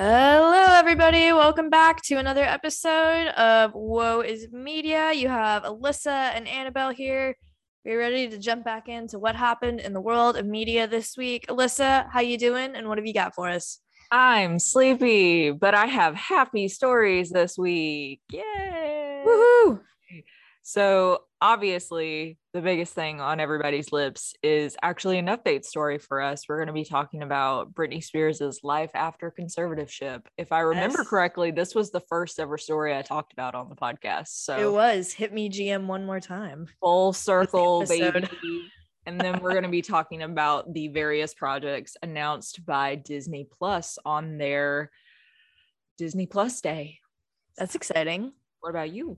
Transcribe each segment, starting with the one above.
Hello, everybody. Welcome back to another episode of Whoa is Media. You have Alyssa and Annabelle here. We're ready to jump back into what happened in the world of media this week. Alyssa, how you doing and what have you got for us? I'm sleepy, but I have happy stories this week. Yay! Woohoo! So, obviously, the biggest thing on everybody's lips is actually an update story for us. We're going to be talking about Britney Spears' life after conservativeship. If I remember Yes. correctly, this was the first ever story I talked about on the podcast. So it was hit me GM one more time. full circle, baby. and then we're going to be talking about the various projects announced by Disney Plus on their Disney Plus Day. That's exciting. What about you?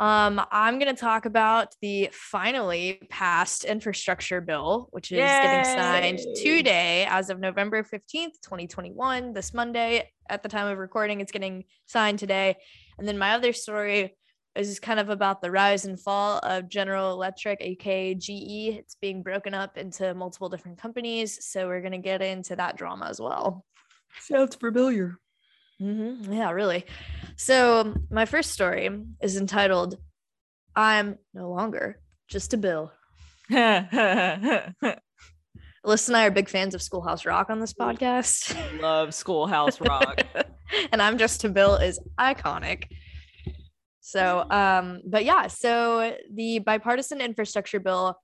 Um, I'm going to talk about the finally passed infrastructure bill, which is getting signed today as of November 15th, 2021, this Monday. At the time of recording, it's getting signed today. And then my other story is kind of about the rise and fall of General Electric, aka GE. It's being broken up into multiple different companies. So we're going to get into that drama as well. Sounds familiar. Hmm Yeah, really. So, my first story is entitled I'm No Longer Just a Bill. Alyssa and I are big fans of Schoolhouse Rock on this podcast. Love Schoolhouse Rock. and I'm Just a Bill is iconic. So, um, but yeah, so the bipartisan infrastructure bill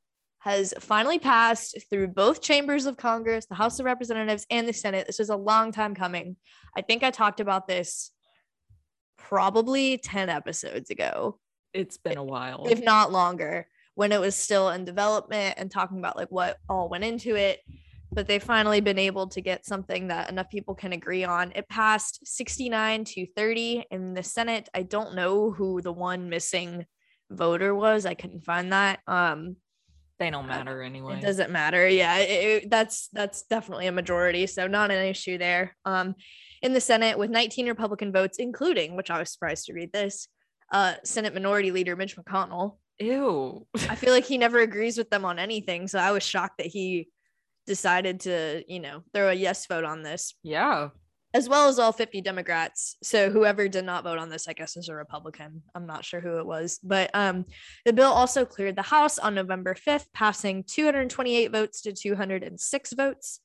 has finally passed through both chambers of Congress, the House of Representatives, and the Senate. This was a long time coming. I think I talked about this probably 10 episodes ago It's been a while. if not longer, when it was still in development and talking about like what all went into it. But they've finally been able to get something that enough people can agree on. It passed 69 to 30 in the Senate. I don't know who the one missing voter was. I couldn't find that. Um, they don't matter anyway. it doesn't matter. Yeah, it, it- that's that's definitely a majority, so not an issue there. Um, in the Senate with 19 Republican votes, including, which I was surprised to read this, uh, Senate Minority Leader Mitch McConnell. Ew. I feel like he never agrees with them on anything. So I was shocked that he decided to, you know, throw a yes vote on this, Yeah. As well as all 50 Democrats. So whoever did not vote on this, I guess, is a Republican. I'm not sure who it was. But um, the bill also cleared the House on November 5th, passing 228 votes to 206 votes.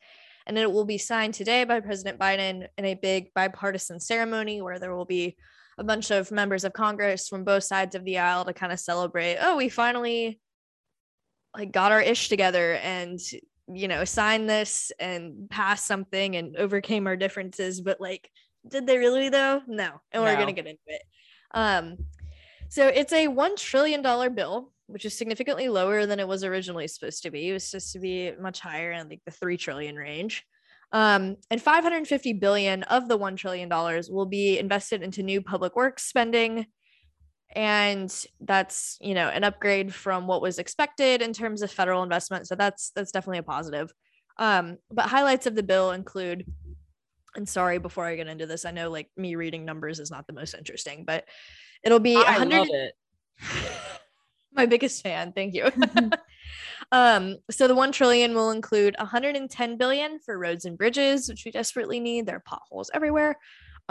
And it will be signed today by President Biden in a big bipartisan ceremony where there will be a bunch of members of Congress from both sides of the aisle to kind of celebrate. Oh, we finally like got our ish together and you know sign this and pass something and overcame our differences. But like, did they really though? No. And we're No. gonna get into it. Um, so it's a one trillion dollar bill, which is significantly lower than it was originally supposed to be. It was supposed to be much higher in like the three trillion range. Um, and 550 billion of the one trillion dollars will be invested into new public works spending. And that's you know an upgrade from what was expected in terms of federal investment. So that's that's definitely a positive. Um, but highlights of the bill include and sorry before I get into this, I know like me reading numbers is not the most interesting, but it'll be I 100 love it. my biggest fan thank you um so the 1 trillion will include 110 billion for roads and bridges which we desperately need there are potholes everywhere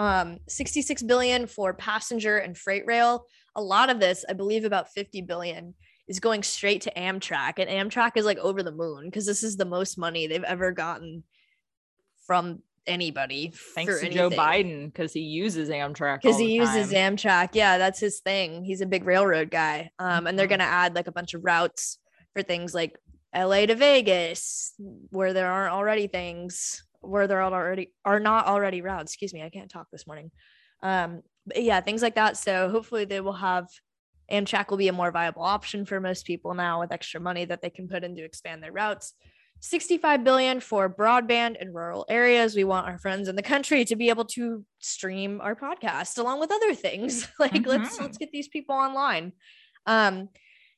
um 66 billion for passenger and freight rail a lot of this i believe about 50 billion is going straight to amtrak and amtrak is like over the moon because this is the most money they've ever gotten from anybody Thanks to Joe Biden because he uses Amtrak. because he uses time. Amtrak. Yeah, that's his thing. He's a big railroad guy. Um, and they're Mhm. gonna add like a bunch of routes for things like LA to Vegas, where there aren't already things where there are already are not already routes. Excuse me, I can't talk this morning. Um, but yeah, things like that. So hopefully they will have Amtrak will be a more viable option for most people now with extra money that they can put in to expand their routes. 65 billion for broadband in rural areas. We want our friends in the country to be able to stream our podcast along with other things. like let's Mhm. let's get these people online. Um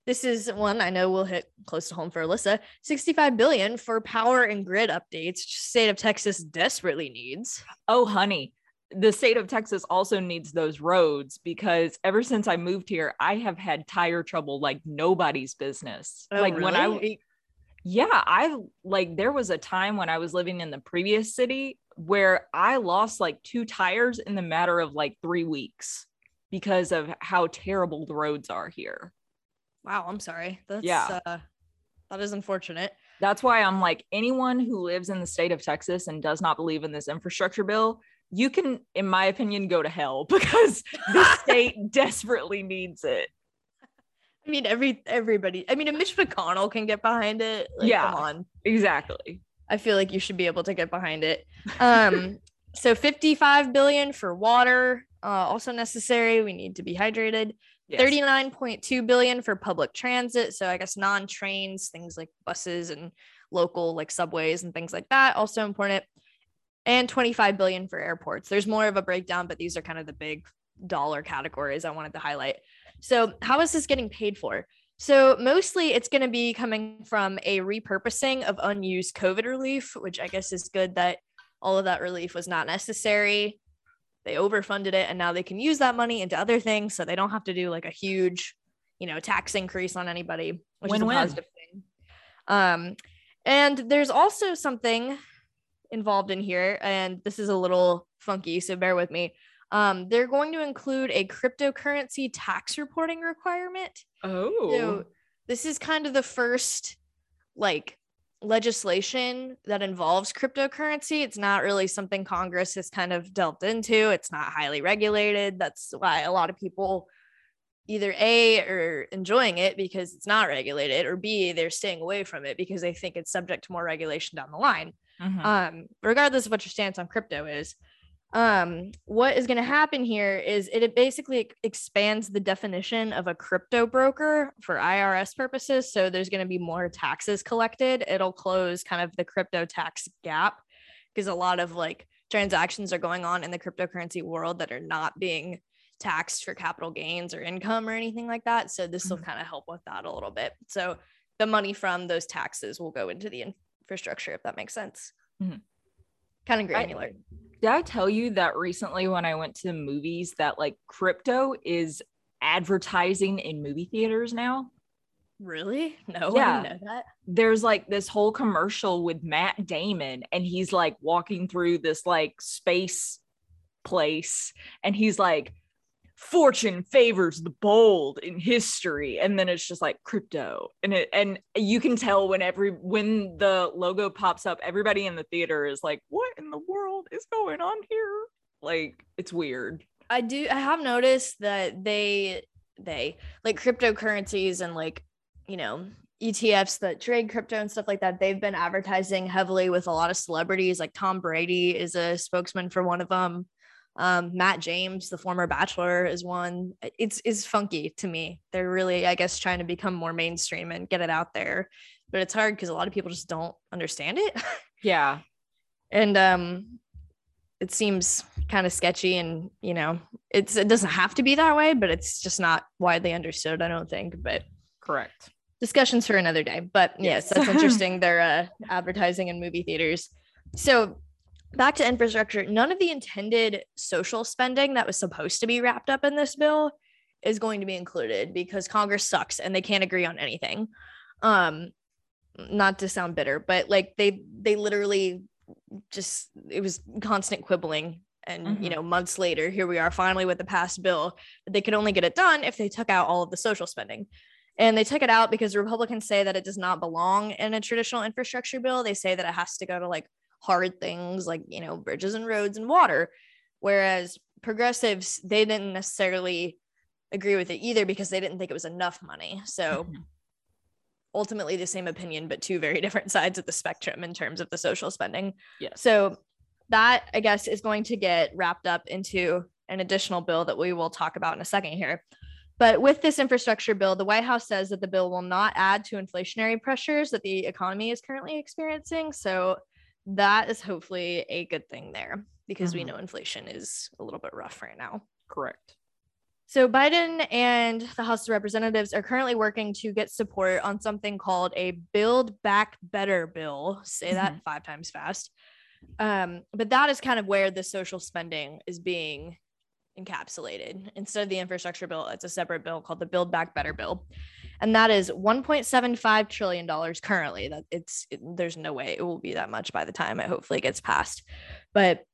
this is one I know will hit close to home for Alyssa. 65 billion for power and grid updates. State of Texas desperately needs. Oh, honey. The state of Texas also needs those roads because ever since I moved here, I have had tire trouble like nobody's business. Oh, like when I? Yeah, I like there was a time when I was living in the previous city where I lost like two tires in the matter of like three weeks because of how terrible the roads are here. Wow, I'm sorry. That's Yeah. uh, that is unfortunate. That's why I'm like, anyone who lives in the state of Texas and does not believe in this infrastructure bill, you can, in my opinion, go to hell because the state desperately needs it. I mean, every everybody. I mean, if Mitch McConnell can get behind it, like, Yeah. come on. Exactly. I feel like you should be able to get behind it. Um, so 55 billion for water, uh, also necessary. We need to be hydrated. Yes. 39.2 billion for public transit. So I guess non-trains, things like buses and local like subways and things like that, also important. And 25 billion for airports. There's more of a breakdown, but these are kind of the big dollar categories I wanted to highlight. So how is this getting paid for? So mostly it's going to be coming from a repurposing of unused COVID relief, which I guess is good that all of that relief was not necessary. They overfunded it and now they can use that money into other things so they don't have to do like a huge, you know, tax increase on anybody, which Win-win. is a positive thing. Um and there's also something involved in here and this is a little funky, so bear with me. Um, they're going to include a cryptocurrency tax reporting requirement. Oh. So this is kind of the first like legislation that involves cryptocurrency. It's not really something Congress has kind of delved into. It's not highly regulated. That's why a lot of people either A are enjoying it because it's not regulated, or B, they're staying away from it because they think it's subject to more regulation down the line Mhm. um regardless of what your stance on crypto is um what is going to happen here is it, it basically expands the definition of a crypto broker for irs purposes. So there's going to be more taxes collected. It'll close kind of the crypto tax gap because a lot of like transactions are going on in the cryptocurrency world that are not being taxed for capital gains or income or anything like that. So this will Mhm. kind of help with that a little bit. So the money from those taxes will go into the infrastructure if that makes sense. Mhm. kind of I- granular Did I tell you that recently when I went to the movies that like crypto is advertising in movie theaters now? really no Yeah. i didn't know that There's like this whole commercial with Matt Damon and he's like walking through this like space place and he's like fortune favors the bold in history. And then it's just like crypto. And it and you can tell when every when the logo pops up everybody in the theater is like what in the world is going on here? Like it's weird. I do i have noticed that they they like cryptocurrencies and like you know etfs that trade crypto and stuff like that they've been advertising heavily with a lot of celebrities. Like tom brady is a spokesman for one of them um, matt james the former bachelor is one. It's is funky to me. They're really i guess trying to become more mainstream and get it out there but it's hard because a lot of people just don't understand it. Yeah. And um it seems kind of sketchy and you know it's it doesn't have to be that way but it's just not widely understood i don't think but correct. discussions for another day. But yes, Yes. that's interesting. They're uh, advertising in movie theaters. So back to infrastructure none of the intended social spending that was supposed to be wrapped up in this bill is going to be included because congress sucks and they can't agree on anything. Um not to sound bitter but like they they literally just it was constant quibbling and you Mhm. know months later here we are finally with the passed bill but they could only get it done if they took out all of the social spending. And they took it out because republicans say that it does not belong in a traditional infrastructure bill. They say that it has to go to like hard things like you know bridges and roads and water whereas progressives they didn't necessarily agree with it either because they didn't think it was enough money so Mhm. ultimately the same opinion but two very different sides of the spectrum in terms of the social spending Yeah. so that I guess is going to get wrapped up into an additional bill that we will talk about in a second here. But with this infrastructure bill, the White House says that the bill will not add to inflationary pressures that the economy is currently experiencing. So that is hopefully a good thing there because we Mhm. know inflation is a little bit rough right now. correct So Biden and the House of Representatives are currently working to get support on something called a Build Back Better bill. Say that five times fast. Um, but that is kind of where the social spending is being encapsulated. Instead of the infrastructure bill, it's a separate bill called the Build Back Better bill. And that is 1.75 trillion dollars currently. That it's it, there's no way it will be that much by the time it hopefully gets passed. But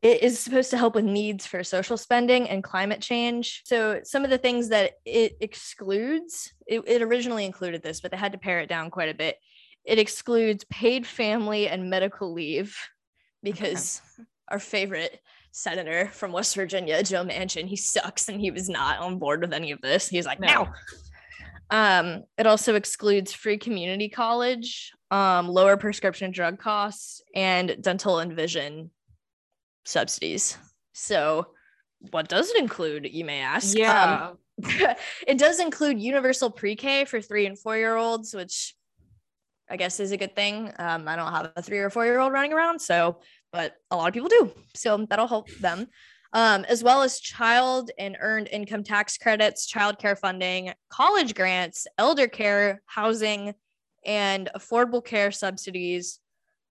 it is supposed to help with needs for social spending and climate change. So some of the things that it excludes, it, it originally included this, but they had to pare it down quite a bit. It excludes paid family and medical leave because okay. our favorite senator from West Virginia, Joe Manchin, he sucks and he was not on board with any of this. He's like, no. no. Um, it also excludes free community college, um, lower prescription drug costs, and dental and vision subsidies. So, what does it include, you may ask? Yeah. Um, it does include universal pre K for three and four year olds, which I guess is a good thing. Um, I don't have a three or four year old running around, so, but a lot of people do. So, that'll help them. Um, as well as child and earned income tax credits, childcare funding, college grants, elder care, housing, and affordable care subsidies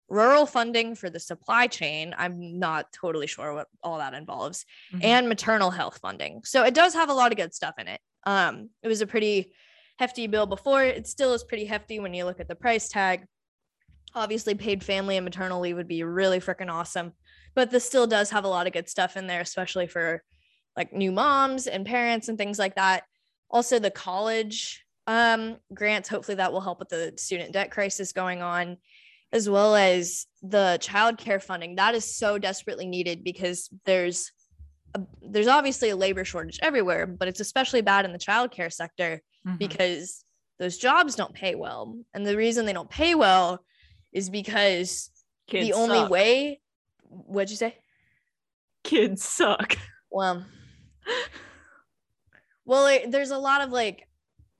rural funding for the supply chain. I'm not totally sure what all that involves, mm-hmm. and maternal health funding. So it does have a lot of good stuff in it. Um, it was a pretty hefty bill before. It still is pretty hefty when you look at the price tag. Obviously, paid family and maternal leave would be really freaking awesome, but this still does have a lot of good stuff in there, especially for like new moms and parents and things like that. Also, the college um, grants, hopefully, that will help with the student debt crisis going on as well as the childcare funding that is so desperately needed because there's a, there's obviously a labor shortage everywhere, but it's especially bad in the childcare sector mm-hmm. because those jobs don't pay well. And the reason they don't pay well is because Kids the only suck. way what'd you say? Kids suck. Well, well, it, there's a lot of like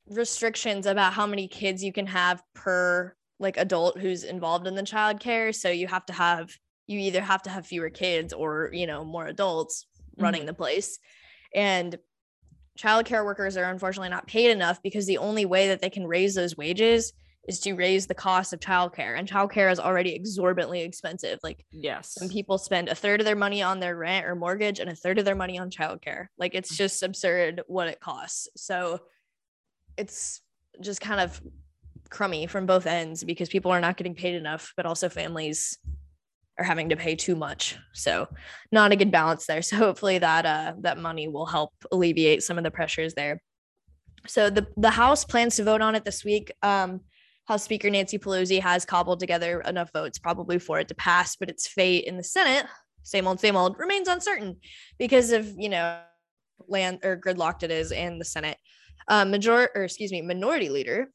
restrictions about how many kids you can have per like adult who's involved in the child care so you have to have you either have to have fewer kids or you know more adults mm-hmm. running the place and childcare workers are unfortunately not paid enough because the only way that they can raise those wages is to raise the cost of childcare and childcare is already exorbitantly expensive like yes some people spend a third of their money on their rent or mortgage and a third of their money on childcare like it's mm. just absurd what it costs so it's just kind of crummy from both ends because people are not getting paid enough, but also families are having to pay too much. So not a good balance there. So hopefully that uh that money will help alleviate some of the pressures there. So the the House plans to vote on it this week. Um House Speaker Nancy Pelosi has cobbled together enough votes probably for it to pass, but its fate in the Senate, same old, same old, remains uncertain because of, you know, land or gridlocked it is in the Senate. Uh, major or excuse me, minority leader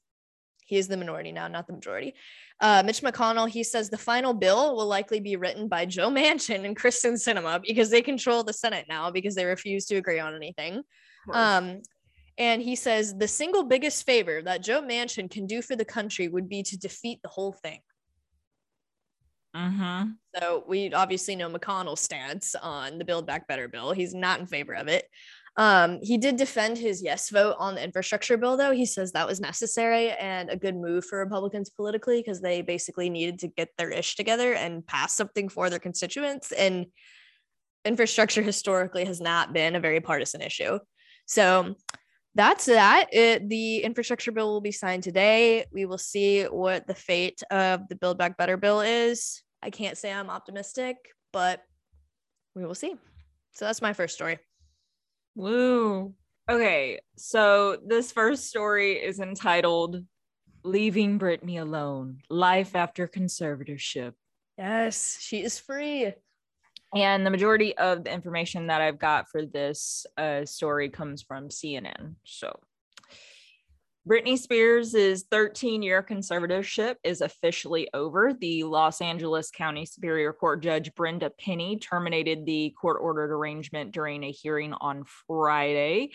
he is the minority now, not the majority. Uh, Mitch McConnell, he says the final bill will likely be written by Joe Manchin and Kyrsten Sinema because they control the Senate now because they refuse to agree on anything. Um, and he says the single biggest favor that Joe Manchin can do for the country would be to defeat the whole thing. Mm-hmm. So we obviously know McConnell's stance on the Build Back Better bill. He's not in favor of it. Um, he did defend his yes vote on the infrastructure bill, though. He says that was necessary and a good move for Republicans politically because they basically needed to get their ish together and pass something for their constituents. And infrastructure historically has not been a very partisan issue. So that's that. It, the infrastructure bill will be signed today. We will see what the fate of the Build Back Better bill is. I can't say I'm optimistic, but we will see. So that's my first story. Woo. Okay, so this first story is entitled Leaving Britney Alone Life After Conservatorship. Yes, she is free. And the majority of the information that I've got for this uh, story comes from CNN. So Britney Spears' 13 year conservatorship is officially over. The Los Angeles County Superior Court Judge Brenda Penny terminated the court ordered arrangement during a hearing on Friday.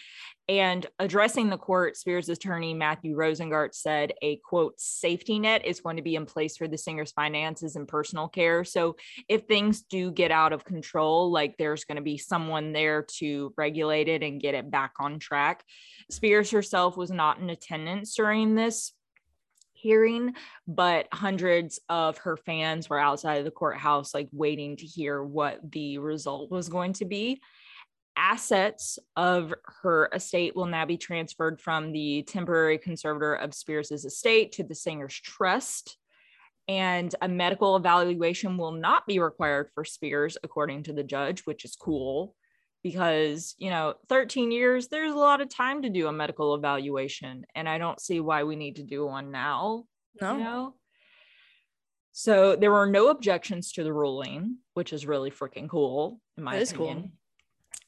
And addressing the court, Spears' attorney Matthew Rosengart said a quote, safety net is going to be in place for the singer's finances and personal care. So if things do get out of control, like there's going to be someone there to regulate it and get it back on track. Spears herself was not in attendance during this hearing, but hundreds of her fans were outside of the courthouse, like waiting to hear what the result was going to be assets of her estate will now be transferred from the temporary conservator of Spears's estate to the singer's trust. And a medical evaluation will not be required for Spears, according to the judge, which is cool because, you know, 13 years, there's a lot of time to do a medical evaluation. And I don't see why we need to do one now. No. You know? So there were no objections to the ruling, which is really freaking cool, in my That opinion. cool.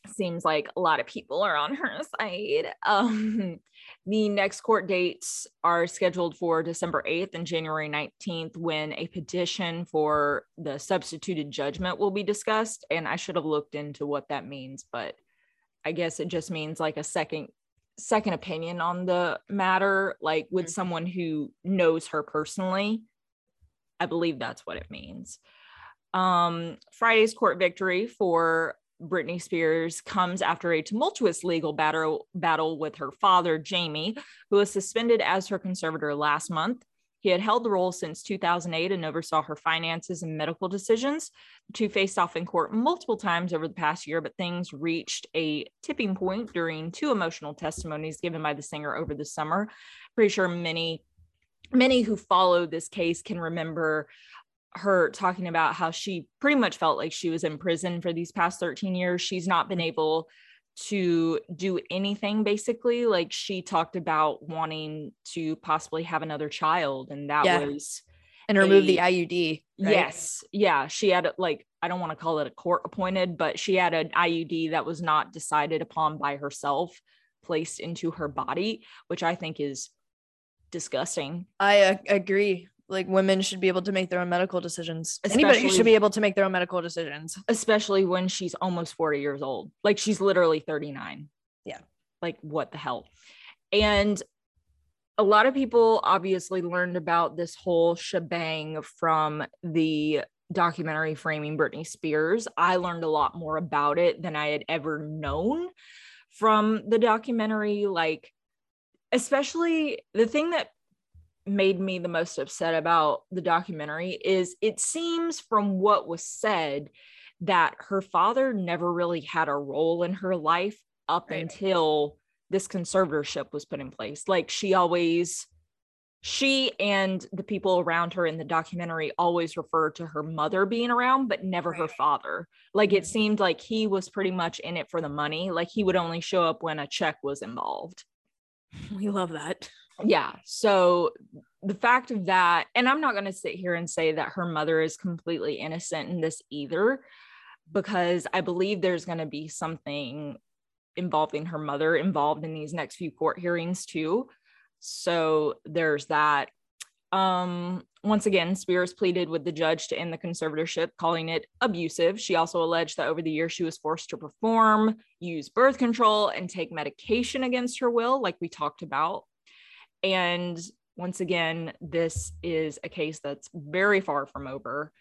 Seems like a lot of people are on her side. Um, the next court dates are scheduled for December 8th and January 19th, when a petition for the substituted judgment will be discussed. And I should have looked into what that means, but I guess it just means like a second second opinion on the matter, like with Mhm. someone who knows her personally. I believe that's what it means. Um, Friday's court victory for Britney Spears comes after a tumultuous legal battle battle with her father, Jamie, who was suspended as her conservator last month. He had held the role since 2008 and oversaw her finances and medical decisions. The two faced off in court multiple times over the past year, but things reached a tipping point during two emotional testimonies given by the singer over the summer. Pretty sure many many who follow this case can remember her talking about how she pretty much felt like she was in prison for these past 13 years. She's not been able to do anything basically. Like she talked about wanting to possibly have another child, and that Yeah. was And remove the IUD. right? Yes. Yeah. She had like, I don't want to call it a court appointed, but she had an IUD that was not decided upon by herself, placed into her body, which I think is disgusting. I uh, agree. Like women should be able to make their own medical decisions. Anybody should be able to make their own medical decisions. Especially when she's almost 40 years old. Like she's literally 39. Yeah. Like what the hell? And a lot of people obviously learned about this whole shebang from the documentary Framing Britney Spears. I learned a lot more about it than I had ever known from the documentary. Like, especially the thing that made me the most upset about the documentary is it seems from what was said that her father never really had a role in her life up Right. until this conservatorship was put in place. Like she always she and the people around her in the documentary always refer to her mother being around but never her father. Like it Mhm. seemed like he was pretty much in it for the money. Like he would only show up when a check was involved We love that. Yeah. So the fact of that and i'm not going to sit here and say that her mother is completely innocent in this either because i believe there's going to be something involving her mother involved in these next few court hearings too. So there's that. Um once again spears pleaded with the judge to end the conservatorship calling it abusive. She also alleged that over the years she was forced to perform use birth control and take medication against her will like we talked about and once again, this is a case that's very far from over.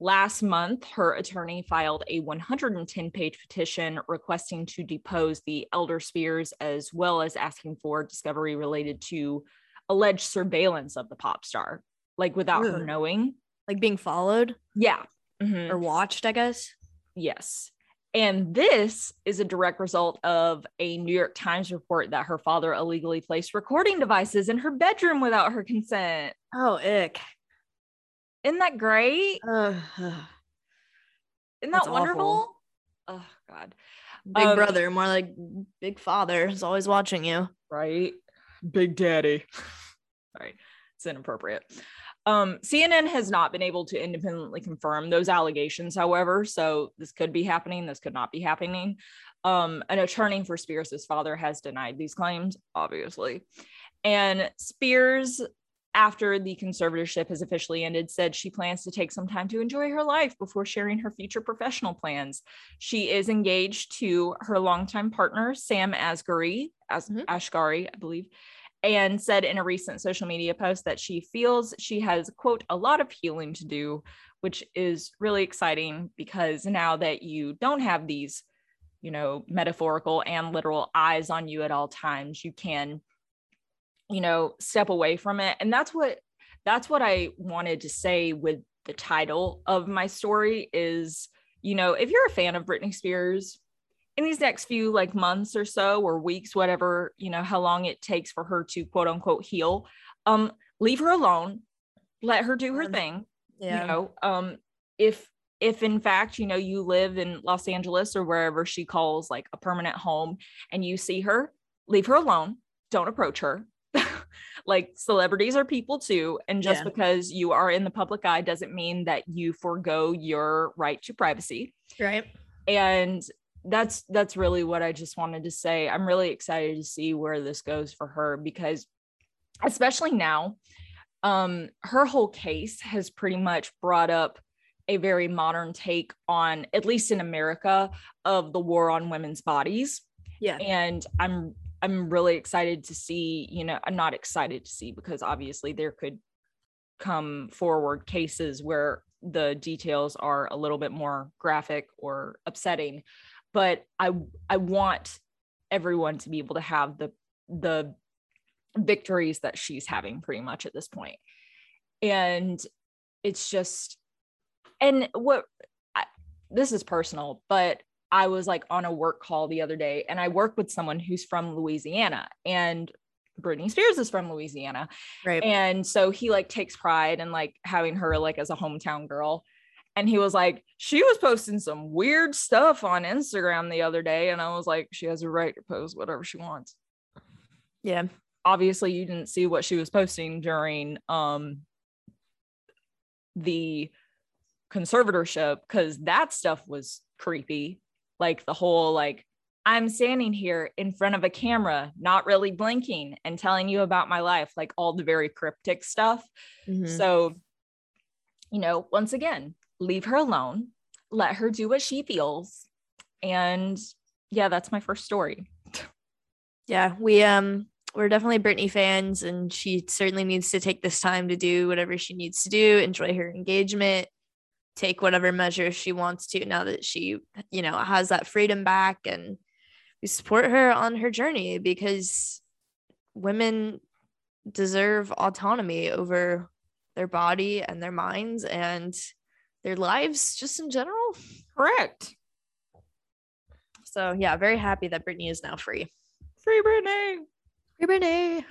Last month, her attorney filed a 110 page petition requesting to depose the elder Spears, as well as asking for discovery related to alleged surveillance of the pop star, like without her knowing. Like being followed Yeah. Mhm. or watched, I guess. Yes. And this is a direct result of a New York Times report that her father illegally placed recording devices in her bedroom without her consent. Oh, ick. Isn't that great? Ugh. Isn't That's that awful. wonderful? Oh God. Big Um, brother, more like big father, is always watching you. Right? Big Daddy. Sorry, it's inappropriate. Um, CNN has not been able to independently confirm those allegations, however, so this could be happening, this could not be happening. Um, an attorney for Spears' father has denied these claims, obviously. And Spears, after the conservatorship has officially ended, said she plans to take some time to enjoy her life before sharing her future professional plans. She is engaged to her longtime partner, Sam Asghari, As- Mhm. Ashgari, I believe, and said in a recent social media post that she feels she has, quote, a lot of healing to do, which is really exciting because now that you don't have these, you know, metaphorical and literal eyes on you at all times, you can, you know, step away from it. And that's what that's what I wanted to say with the title of my story is, you know, if you're a fan of Britney Spears, in these next few like months or so or weeks whatever you know how long it takes for her to quote unquote heal um leave her alone let her do her thing yeah. you know um if if in fact you know you live in los angeles or wherever she calls like a permanent home and you see her leave her alone don't approach her like celebrities are people too and just yeah. because you are in the public eye doesn't mean that you forego your right to privacy right and that's that's really what i just wanted to say. I'm really excited to see where this goes for her because especially now um her whole case has pretty much brought up a very modern take on at least in america of the war on women's bodies. Yeah. And i'm i'm really excited to see you know i'm not excited to see because obviously there could come forward cases where the details are a little bit more graphic or upsetting but i i want everyone to be able to have the the victories that she's having pretty much at this point and it's just and what I, this is personal but i was like on a work call the other day and i work with someone who's from louisiana and Britney Spears is from Louisiana. Right. And so he like takes pride in like having her like as a hometown girl. And he was like, she was posting some weird stuff on Instagram the other day. And I was like, she has a right to post whatever she wants. Yeah. Obviously, you didn't see what she was posting during um the conservatorship because that stuff was creepy. Like the whole like I'm standing here in front of a camera, not really blinking and telling you about my life, like all the very cryptic stuff. Mm-hmm. So, you know, once again, leave her alone, let her do what she feels. And yeah, that's my first story. Yeah, we um we're definitely Britney fans and she certainly needs to take this time to do whatever she needs to do, enjoy her engagement, take whatever measures she wants to now that she, you know, has that freedom back and we support her on her journey because women deserve autonomy over their body and their minds and their lives just in general. Correct. So yeah, very happy that Britney is now free. Free Britney. Free Britney.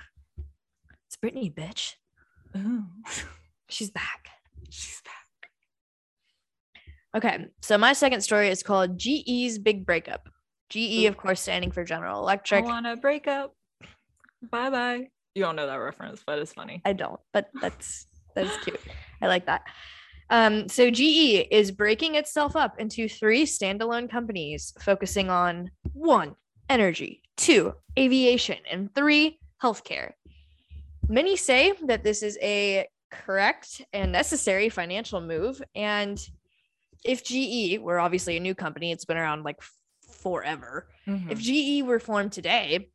It's Britney, bitch. Ooh. She's back. She's back. Okay, so my second story is called GE's Big Breakup. GE, of course, standing for General Electric. I want to break up. Bye bye. You don't know that reference, but it's funny. I don't, but that's that's cute. I like that. Um, so GE is breaking itself up into three standalone companies focusing on one, energy, two, aviation, and three, healthcare. Many say that this is a correct and necessary financial move. And if GE were obviously a new company, it's been around like forever. Mm-hmm. If GE were formed today,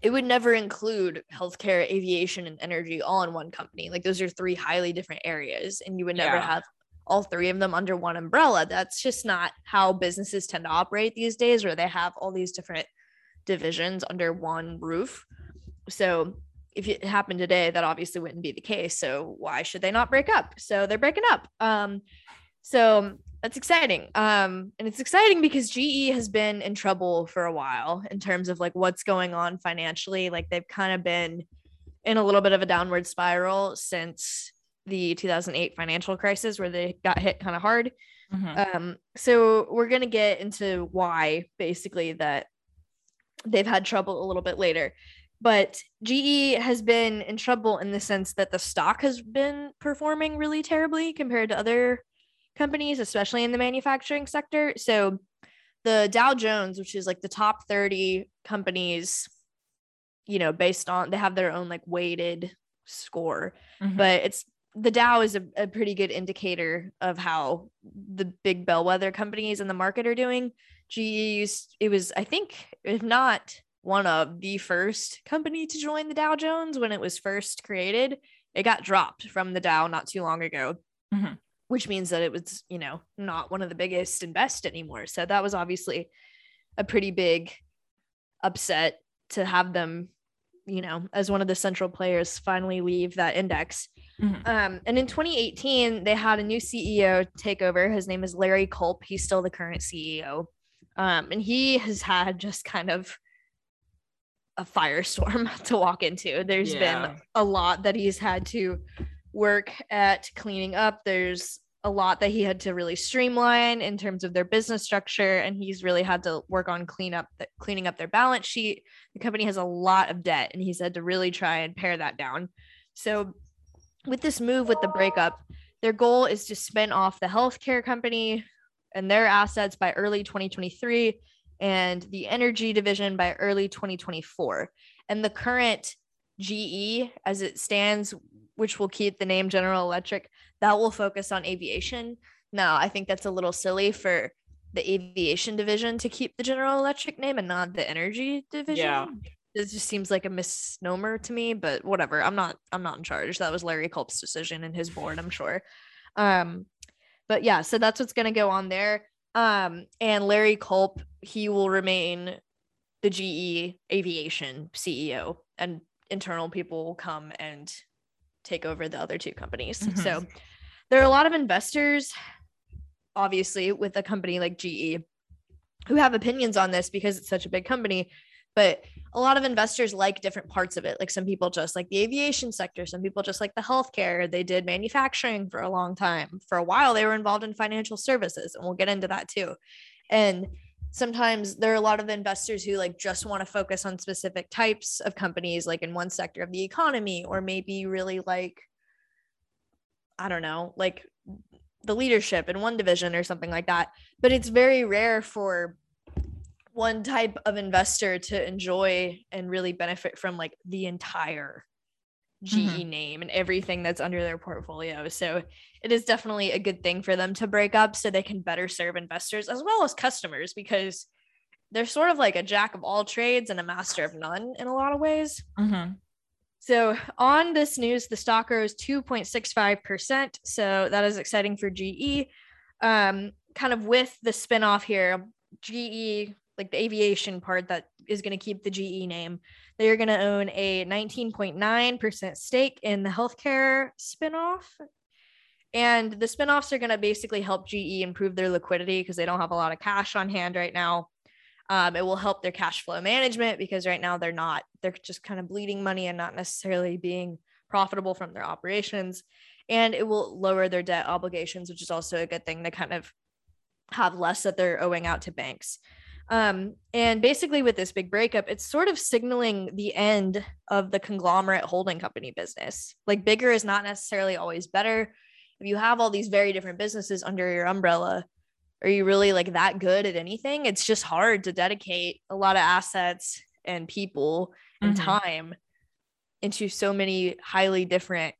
it would never include healthcare, aviation, and energy all in one company. Like those are three highly different areas, and you would never yeah. have all three of them under one umbrella. That's just not how businesses tend to operate these days, where they have all these different divisions under one roof. So if it happened today, that obviously wouldn't be the case. So why should they not break up? So they're breaking up. Um, so that's exciting. Um, and it's exciting because GE has been in trouble for a while in terms of like what's going on financially. Like they've kind of been in a little bit of a downward spiral since the 2008 financial crisis where they got hit kind of hard. Mm-hmm. Um, so we're gonna get into why basically that they've had trouble a little bit later. But GE has been in trouble in the sense that the stock has been performing really terribly compared to other companies, especially in the manufacturing sector. So the Dow Jones, which is like the top 30 companies, you know, based on they have their own like weighted score, mm-hmm. but it's the Dow is a, a pretty good indicator of how the big bellwether companies in the market are doing. GE, used it was, I think, if not one of the first company to join the Dow Jones when it was first created. It got dropped from the Dow not too long ago. Mm-hmm which means that it was, you know, not one of the biggest and best anymore. So that was obviously a pretty big upset to have them, you know, as one of the central players finally leave that index. Mm-hmm. Um, and in 2018, they had a new CEO take over. His name is Larry Culp. He's still the current CEO. Um, and he has had just kind of a firestorm to walk into. There's Yeah. been a lot that he's had to work at cleaning up. There's a lot that he had to really streamline in terms of their business structure, and he's really had to work on clean up the, cleaning up their balance sheet. The company has a lot of debt, and he's had to really try and pare that down. So, with this move with the breakup, their goal is to spin off the healthcare company and their assets by early 2023 and the energy division by early 2024. And the current GE as it stands, which will keep the name General Electric, that will focus on aviation. Now, I think that's a little silly for the aviation division to keep the General Electric name and not the energy division. Yeah. It just seems like a misnomer to me, but whatever. I'm not I'm not in charge. That was Larry Culp's decision and his board, I'm sure. Um but yeah, so that's what's going to go on there. Um and Larry Culp, he will remain the GE aviation CEO and internal people will come and take over the other two companies. Mhm. So there are a lot of investors obviously with a company like GE who have opinions on this because it's such a big company but a lot of investors like different parts of it. Like some people just like the aviation sector some people just like the healthcare. They did manufacturing for a long time. For a while they were involved in financial services and we'll get into that too. And sometimes there are a lot of investors who like just want to focus on specific types of companies like in one sector of the economy or maybe really like i don't know like the leadership in one division or something like that but it's very rare for one type of investor to enjoy and really benefit from like the entire GE name and everything that's under their portfolio. So it is definitely a good thing for them to break up so they can better serve investors as well as customers because they're sort of like a jack of all trades and a master of none in a lot of ways. Mhm. So on this news, the stock rose 2.65%. So that is exciting for GE. Um, kind of with the spinoff here, GE, like the aviation part that is going to keep the GE name, they are going to own a 19.9% stake in the healthcare spinoff. And the spinoffs are going to basically help GE improve their liquidity because they don't have a lot of cash on hand right now. Um, it will help their cash flow management because right now they're not, they're just kind of bleeding money and not necessarily being profitable from their operations. And it will lower their debt obligations, which is also a good thing to kind of have less that they're owing out to banks. Um, and basically, with this big breakup, it's sort of signaling the end of the conglomerate holding company business. Like, bigger is not necessarily always better. If you have all these very different businesses under your umbrella, are you really like that good at anything? It's just hard to dedicate a lot of assets and people and Mhm. time into so many highly different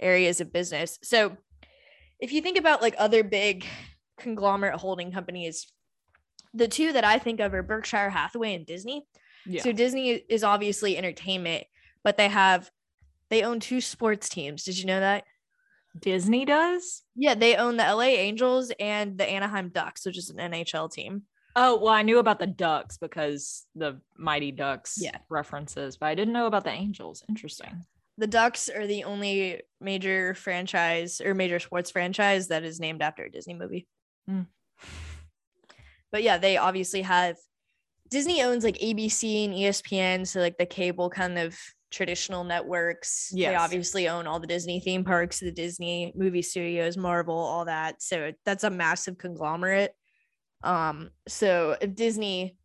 areas of business. So, if you think about like other big conglomerate holding companies, the two that I think of are Berkshire Hathaway and Disney. Yeah. So Disney is obviously entertainment, but they have they own two sports teams. Did you know that? Disney does? Yeah, they own the LA Angels and the Anaheim Ducks, which is an NHL team. Oh, well, I knew about the Ducks because the Mighty Ducks Yeah. references, but I didn't know about the Angels. Interesting. The Ducks are the only major franchise or major sports franchise that is named after a Disney movie. Mm. But yeah, they obviously have Disney owns like ABC and ESPN, so like the cable kind of traditional networks. They obviously own all the Disney theme parks, the Disney movie studios, Marvel, all that. So that's a massive conglomerate. Um, so if Disney,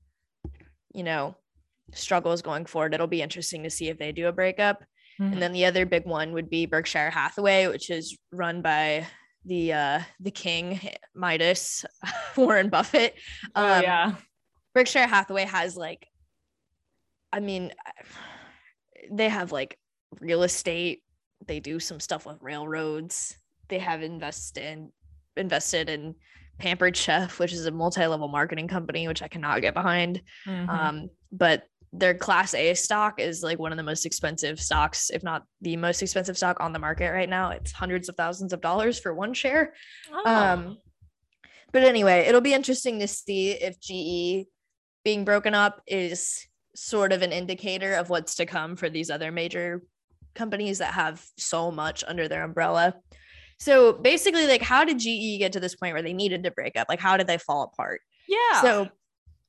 you know, struggles going forward, it'll be interesting to see if they do a breakup. Mhm. And then the other big one would be Berkshire Hathaway, which is run by the uh the king Midas, Warren Buffett. oh, Um, yeah. Berkshire Hathaway has like, I mean, they have like real estate. They do some stuff with railroads. They have invested in, invested in Pampered Chef, which is a multi-level marketing company, which I cannot get behind. Mhm. Um, but their Class A stock is like one of the most expensive stocks, if not the most expensive stock on the market right now. It's hundreds of thousands of dollars for one share. Oh. Um, but anyway, it'll be interesting to see if GE being broken up is sort of an indicator of what's to come for these other major companies that have so much under their umbrella. So basically, like, how did GE get to this point where they needed to break up? Like, how did they fall apart? yeah. So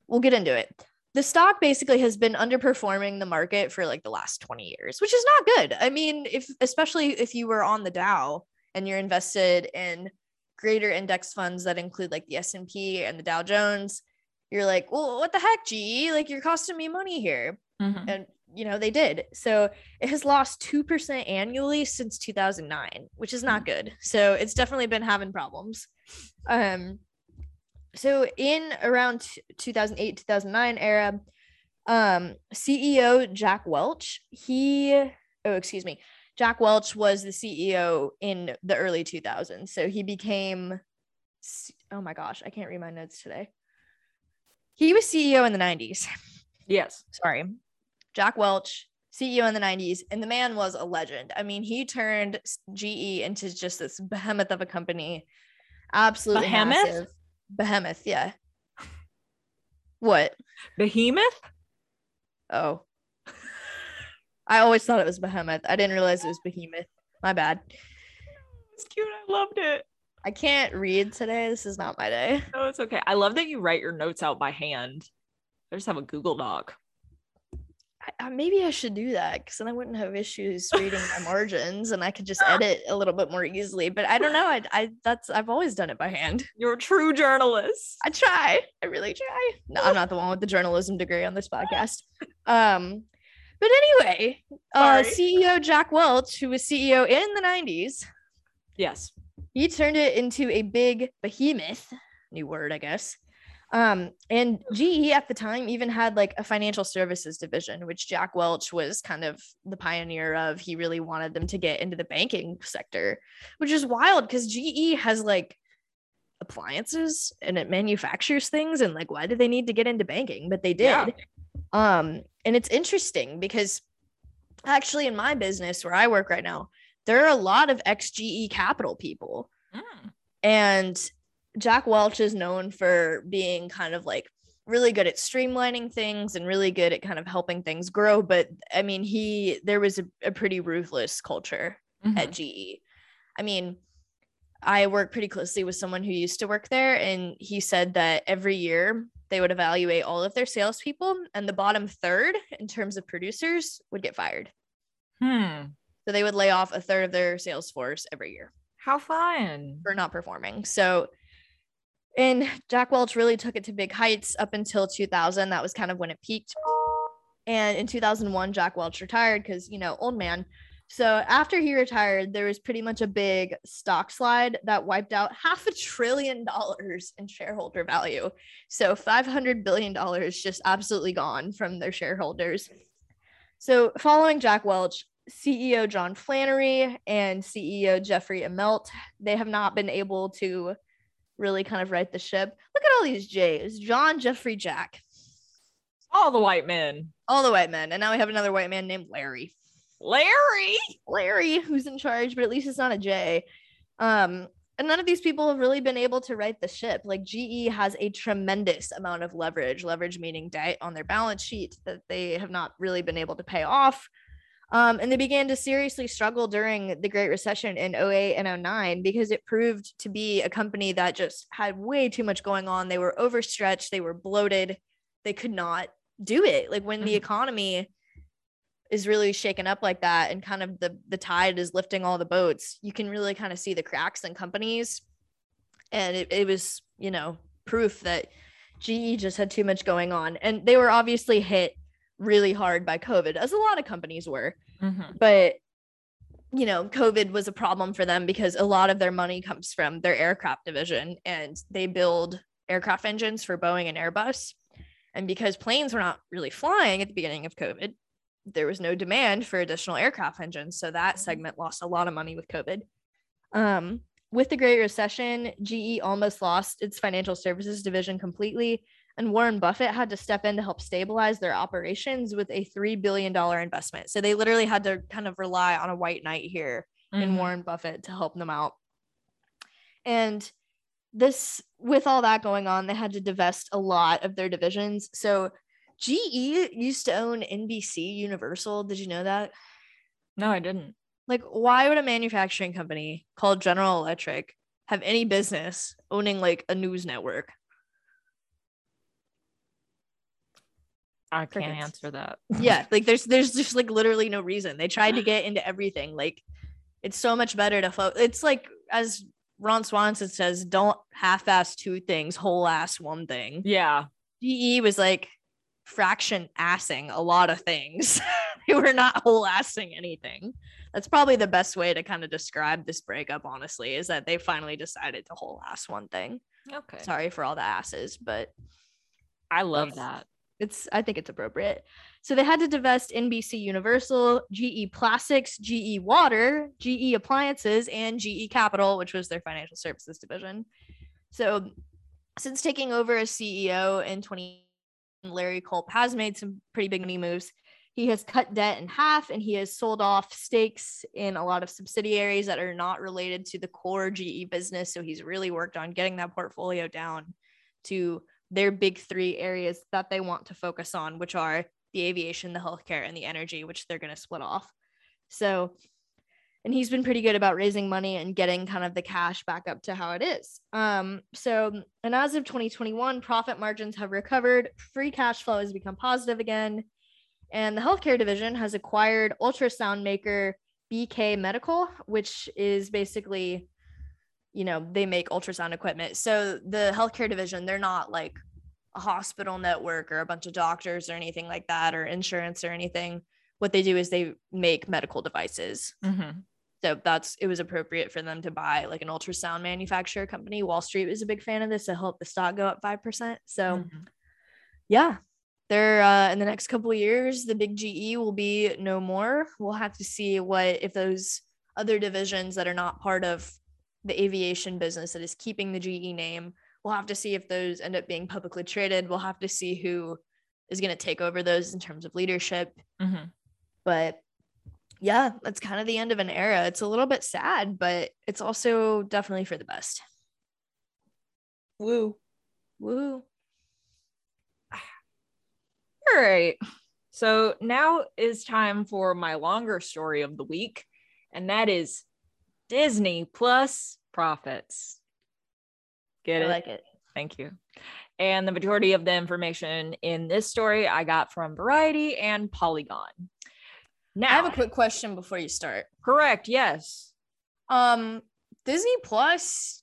we'll get into it. The stock basically has been underperforming the market for like the last 20 years, which is not good. I mean, if especially if you were on the Dow and you're invested in greater index funds that include like the S&P and the Dow Jones, you're like, "Well, what the heck, G? Like you're costing me money here." Mhm. And you know, they did. So it has lost 2% annually since 2009, which is not good. So it's definitely been having problems. Um so in around 2008 2009 era um ceo jack welch he oh excuse me jack welch was the ceo in the early 2000s so he became oh my gosh i can't read my notes today he was ceo in the 90s Yes. sorry jack welch ceo in the 90s and the man was a legend i mean he turned ge into just this behemoth of a company absolutely Behemoth? massive. behemoth yeah what Behemoth? oh i always thought it was behemoth i didn't realize it was behemoth my bad It's cute. I loved it. I can't read today this is not my day No, it's okay. I love that you write your notes out by hand. I just have a Google Doc. I, I, maybe i should do that because then i wouldn't have issues reading my margins and i could just edit a little bit more easily but i don't know i, I that's i've always done it by hand You're a true journalist. I try. I really try. No, I'm not the one with the journalism degree on this podcast. Um, but anyway, uh, CEO Jack Welch, who was CEO in the 90s, Yes. He turned it into a big behemoth, new word, I guess. Um, and GE at the time even had like a financial services division, which Jack Welch was kind of the pioneer of. He really wanted them to get into the banking sector, which is wild because GE has like appliances and it manufactures things. And like, why do they need to get into banking? But they did. Yeah. Um, and it's interesting because actually in my business where I work right now, there are a lot of XGE capital people. Mm. And Jack Welch is known for being kind of like really good at streamlining things and really good at kind of helping things grow. But I mean, he, there was a, a pretty ruthless culture Mhm. at GE. I mean, I work pretty closely with someone who used to work there, and he said that every year they would evaluate all of their salespeople, and the bottom third, in terms of producers, would get fired. Hmm. So they would lay off a third of their sales force every year How fun. for not performing. So, and Jack Welch really took it to big heights up until 2000. That was kind of when it peaked. And in 2001, Jack Welch retired because, you know, old man. So after he retired, there was pretty much a big stock slide that wiped out half a trillion dollars in shareholder value. So $500 billion just absolutely gone from their shareholders. So following Jack Welch, CEO John Flannery and CEO Jeffrey Immelt, they have not been able to really kind of right the ship. Look at all these J's John, Jeffrey, Jack, All the white men. all the white men. And now we have another white man named Larry. Larry. Larry, who's in charge, but at least it's not a J. Um, and none of these people have really been able to right the ship. Like GE has a tremendous amount of leverage, leverage meaning debt on their balance sheet that they have not really been able to pay off. Um, and they began to seriously struggle during the Great Recession in 08 and 09 because it proved to be a company that just had way too much going on. They were overstretched, they were bloated, they could not do it. Like when the Mhm. economy is really shaken up like that and kind of the the tide is lifting all the boats you can really kind of see the cracks in companies and it, it was you know proof that ge just had too much going on and they were obviously hit really hard by covid as a lot of companies were. Mhm. but you know covid was a problem for them because a lot of their money comes from their aircraft division and they build aircraft engines for boeing and airbus. And because planes were not really flying at the beginning of covid there was no demand for additional aircraft engines so that segment lost a lot of money with covid. Um, with the great recession ge almost lost its financial services division completely and Warren Buffett had to step in to help stabilize their operations with a $3 billion investment. So they literally had to kind of rely on a white knight here in Mhm. Warren Buffett to help them out. And this, with all that going on, they had to divest a lot of their divisions. So GE used to own NBC Universal. Did you know that? No, I didn't. Like, why would a manufacturing company called General Electric have any business owning like a news network? I can't Crickets. answer that. yeah like there's there's just like literally no reason they tried to get into everything like it's so much better to fo- it's like as ron swanson says don't half-ass two things whole ass one thing yeah. ge was like fraction assing a lot of things they were not whole assing anything that's probably the best way to kind of describe this breakup honestly is that they finally decided to whole ass one thing Okay. sorry for all the asses but I love that. It's I think it's appropriate. So they had to divest NBC Universal, GE Plastics, GE Water, GE Appliances, and GE Capital, which was their financial services division. So since taking over as CEO in 20, Larry Culp has made some pretty big money moves. He has cut debt in half and he has sold off stakes in a lot of subsidiaries that are not related to the core GE business. So he's really worked on getting that portfolio down to their big three areas that they want to focus on, which are the aviation, the healthcare, and the energy, which they're going to split off. So, and he's been pretty good about raising money and getting kind of the cash back up to how it is. Um, so, and as of 2021, profit margins have recovered, free cash flow has become positive again, and the healthcare division has acquired ultrasound maker BK Medical, which is basically you know they make ultrasound equipment. So the healthcare division they're not like a hospital network or a bunch of doctors or anything like that or insurance or anything. What they do is they make medical devices. Mm-hmm. so that's it was appropriate for them to buy like an ultrasound manufacturer company. Wall street was a big fan of this to help the stock go up 5% so Mhm. yeah they're uh, in the next couple of years the big ge will be no more. We'll have to see what if those other divisions that are not part of the aviation business that is keeping the ge name we'll have to see if those end up being publicly traded we'll have to see who is going to take over those in terms of leadership Mhm. but yeah that's kind of the end of an era it's a little bit sad but it's also definitely for the best Woo. woo All right. So now is time for my longer story of the week, and that is Disney Plus profits. Get it? i it? like it Thank you. And the majority of the information in this story I got from Variety and Polygon. Now, i have a quick question before you start correct. Yes. Um, Disney Plus,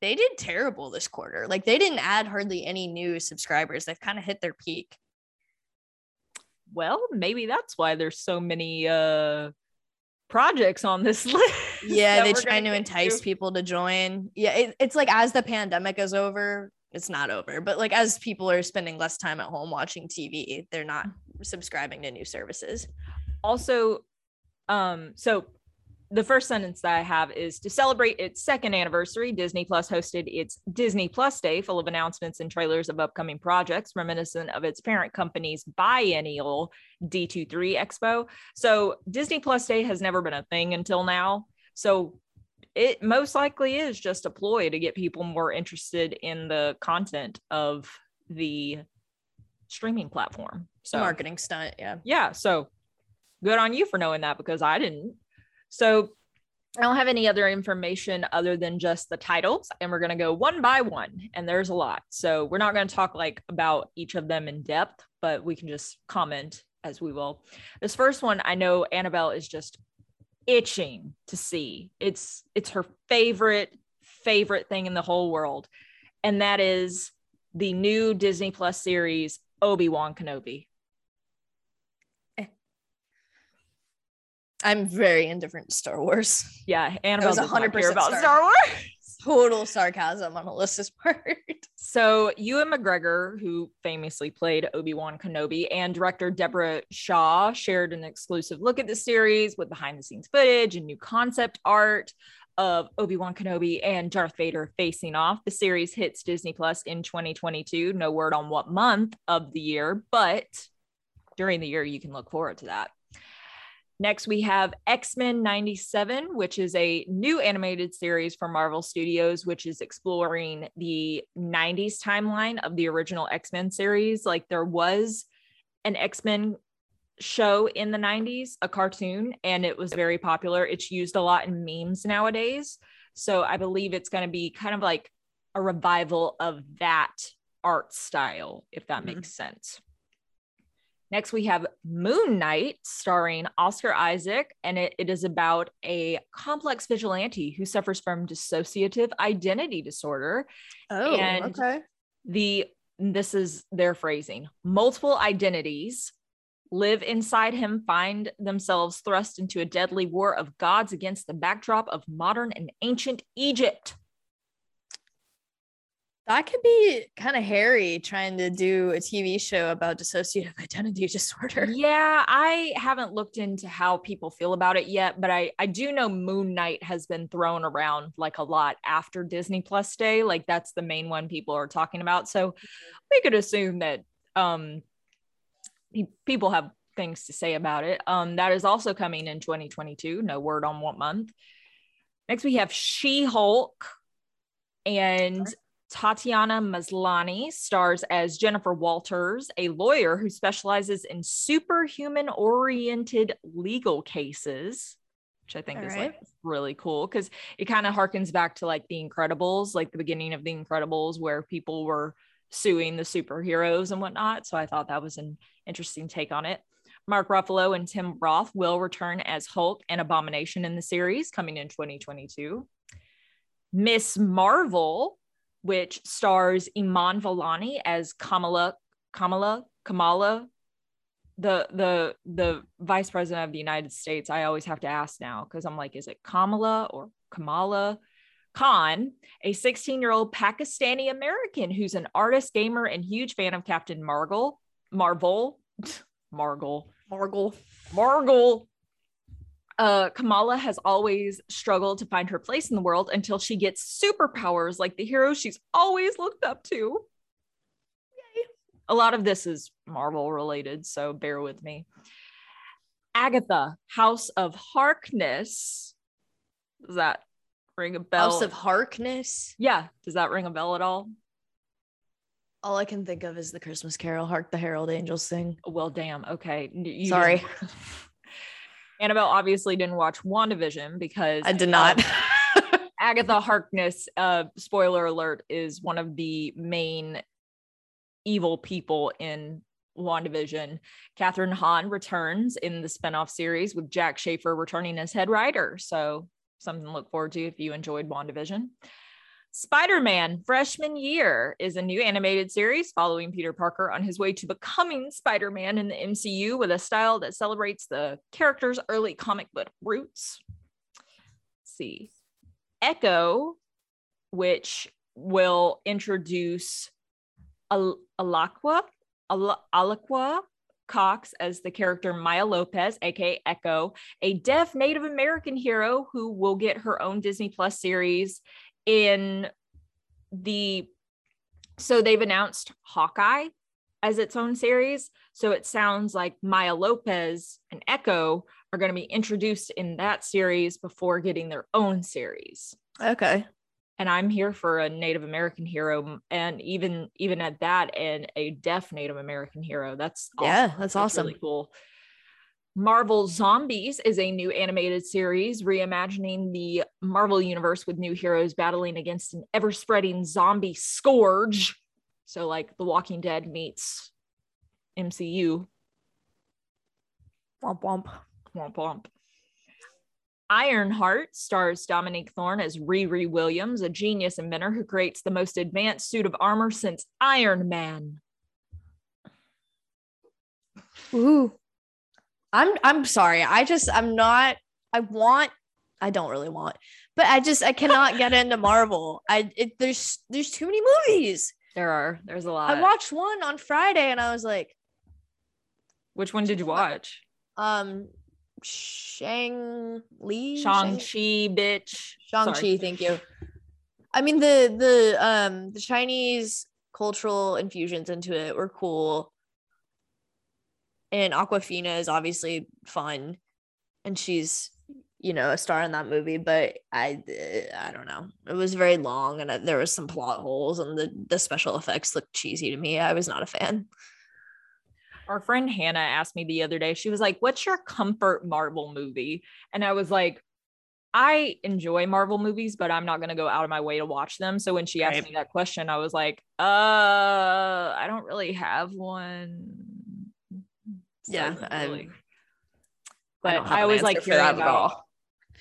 they did terrible this quarter. Like they didn't add hardly any new subscribers. They've kind of hit their peak. Well, maybe that's why there's so many uh projects on this list. Yeah, they're trying to entice people to join. Yeah, it, it's like as the pandemic is over, it's not over, but like as people are spending less time at home watching TV, they're not subscribing to new services. also um so the first sentence that i have is to celebrate its second anniversary disney plus hosted its disney plus day full of announcements and trailers of upcoming projects reminiscent of its parent company's biennial d23 expo so disney plus day has never been a thing until now so it most likely is just a ploy to get people more interested in the content of the streaming platform so Marketing stunt. Yeah. yeah so good on you for knowing that because i didn't so i don't have any other information other than just the titles and we're going to go one by one and there's a lot. So we're not going to talk like about each of them in depth but we can just comment as we will. This first one i know annabelle is just itching to see. It's it's her favorite favorite thing in the whole world and that is the new disney plus series obi-wan kenobi I'm very indifferent to Star Wars. Yeah, Annabelle was does 100% about Star Star Wars. Total sarcasm on Alyssa's part. So Ewan McGregor, who famously played Obi-Wan Kenobi, and director Deborah Chow shared an exclusive look at the series with behind-the-scenes footage and new concept art of Obi-Wan Kenobi and Darth Vader facing off. The series hits Disney Plus in 2022. No word on what month of the year, but during the year you can look forward to that. Next, we have X Men 97, which is a new animated series from Marvel Studios, which is exploring the 90s timeline of the original X Men series. Like there was an X Men show in the 90s, a cartoon, and it was very popular. It's used a lot in memes nowadays. So I believe it's going to be kind of like a revival of that art style, if that Mhm. makes sense. Next, we have Moon Knight, starring Oscar Isaac, and it, it is about a complex vigilante who suffers from dissociative identity disorder. Oh, And- okay. The this is their phrasing: multiple identities live inside him, find themselves thrust into a deadly war of gods against the backdrop of modern and ancient Egypt. That could be kind of hairy trying to do a TV show about dissociative identity disorder. Yeah, I haven't looked into how people feel about it yet, but I I do know Moon Knight has been thrown around like a lot after Disney Plus Day, like that's the main one people are talking about. So we could assume that um pe- people have things to say about it. Um that is also coming in 2022, no word on what month. Next we have She-Hulk and Tatiana Maslany stars as Jennifer Walters, a lawyer who specializes in superhuman oriented legal cases, which I think All is right. like really cool because it kind of harkens back to like The Incredibles, like the beginning of The Incredibles, where people were suing the superheroes and whatnot. So I thought that was an interesting take on it. Mark Ruffalo and Tim Roth will return as Hulk and Abomination in the series coming in 2022. Miss Marvel, which stars Iman Vellani as Kamala, Kamala, Kamala, the the the vice president of the United States. I always have to ask now because I'm like, is it Kamala or Kamala? Khan, a 16 year old Pakistani American who's an artist, gamer, and huge fan of Captain Marvel. Marvel, Marvel, Margle. Margle. Uh, Kamala has always struggled to find her place in the world until she gets superpowers like the hero she's always looked up to. Yay. A lot of this is Marvel related, so bear with me. Agatha, House of Harkness. Does that ring a bell? House of Harkness. yeah, does that ring a bell at all? All I can think of is the Christmas Carol, Hark the Herald Angels sing. Well, damn. Okay. You Sorry. Annabelle obviously didn't watch WandaVision because I did um, not. Agatha Harkness, uh, spoiler alert, is one of the main evil people in WandaVision. Kathryn Hahn returns in the spinoff series with Jac Schaeffer returning as head writer. So something to look forward to if you enjoyed WandaVision. Spider-Man Freshman Year is a new animated series following Peter Parker on his way to becoming Spider-Man in the MCU with a style that celebrates the character's early comic book roots. Let's see. Echo, which will introduce Al- Alaqua, Al- Alaqua Cox as the character Maya Lopez, aka Echo, a deaf Native American hero who will get her own Disney Plus series in the so they've announced Hawkeye as its own series. So it sounds like Maya Lopez and Echo are going to be introduced in that series before getting their own series. okay. And I'm here for a Native American hero, and even even at that, and a deaf Native American hero. That's Yeah, that's awesome. really cool. Marvel Zombies is a new animated series reimagining the Marvel universe with new heroes battling against an ever spreading zombie scourge. So, like The Walking Dead meets MCU. Womp womp. Womp womp. Ironheart stars Dominique Thorne as Riri Williams, a genius inventor who creates the most advanced suit of armor since Iron Man. Ooh. I'm I'm sorry. I just I'm not I want I don't really want, but I just I cannot get into Marvel. I it, there's there's too many movies. There are, there's a lot. I watched one on Friday and I was like, Which one did you watch? um Shang Li Shang-Chi, bitch. Shang-Chi, Sorry. thank you. I mean the the um the Chinese cultural infusions into it were cool. And Awkwafina is obviously fun and she's you know a star in that movie but I I don't know. It was very long and there was some plot holes and the the special effects looked cheesy to me. I was not a fan. Our friend Hannah asked me the other day, she was like, What's your comfort Marvel movie? And I was like, I enjoy Marvel movies, but I'm not going to go out of my way to watch them. So when she asked Right. me that question, I was like, Uh, I don't really have one. So, Yeah. I'm- But I, an always like hearing that about all.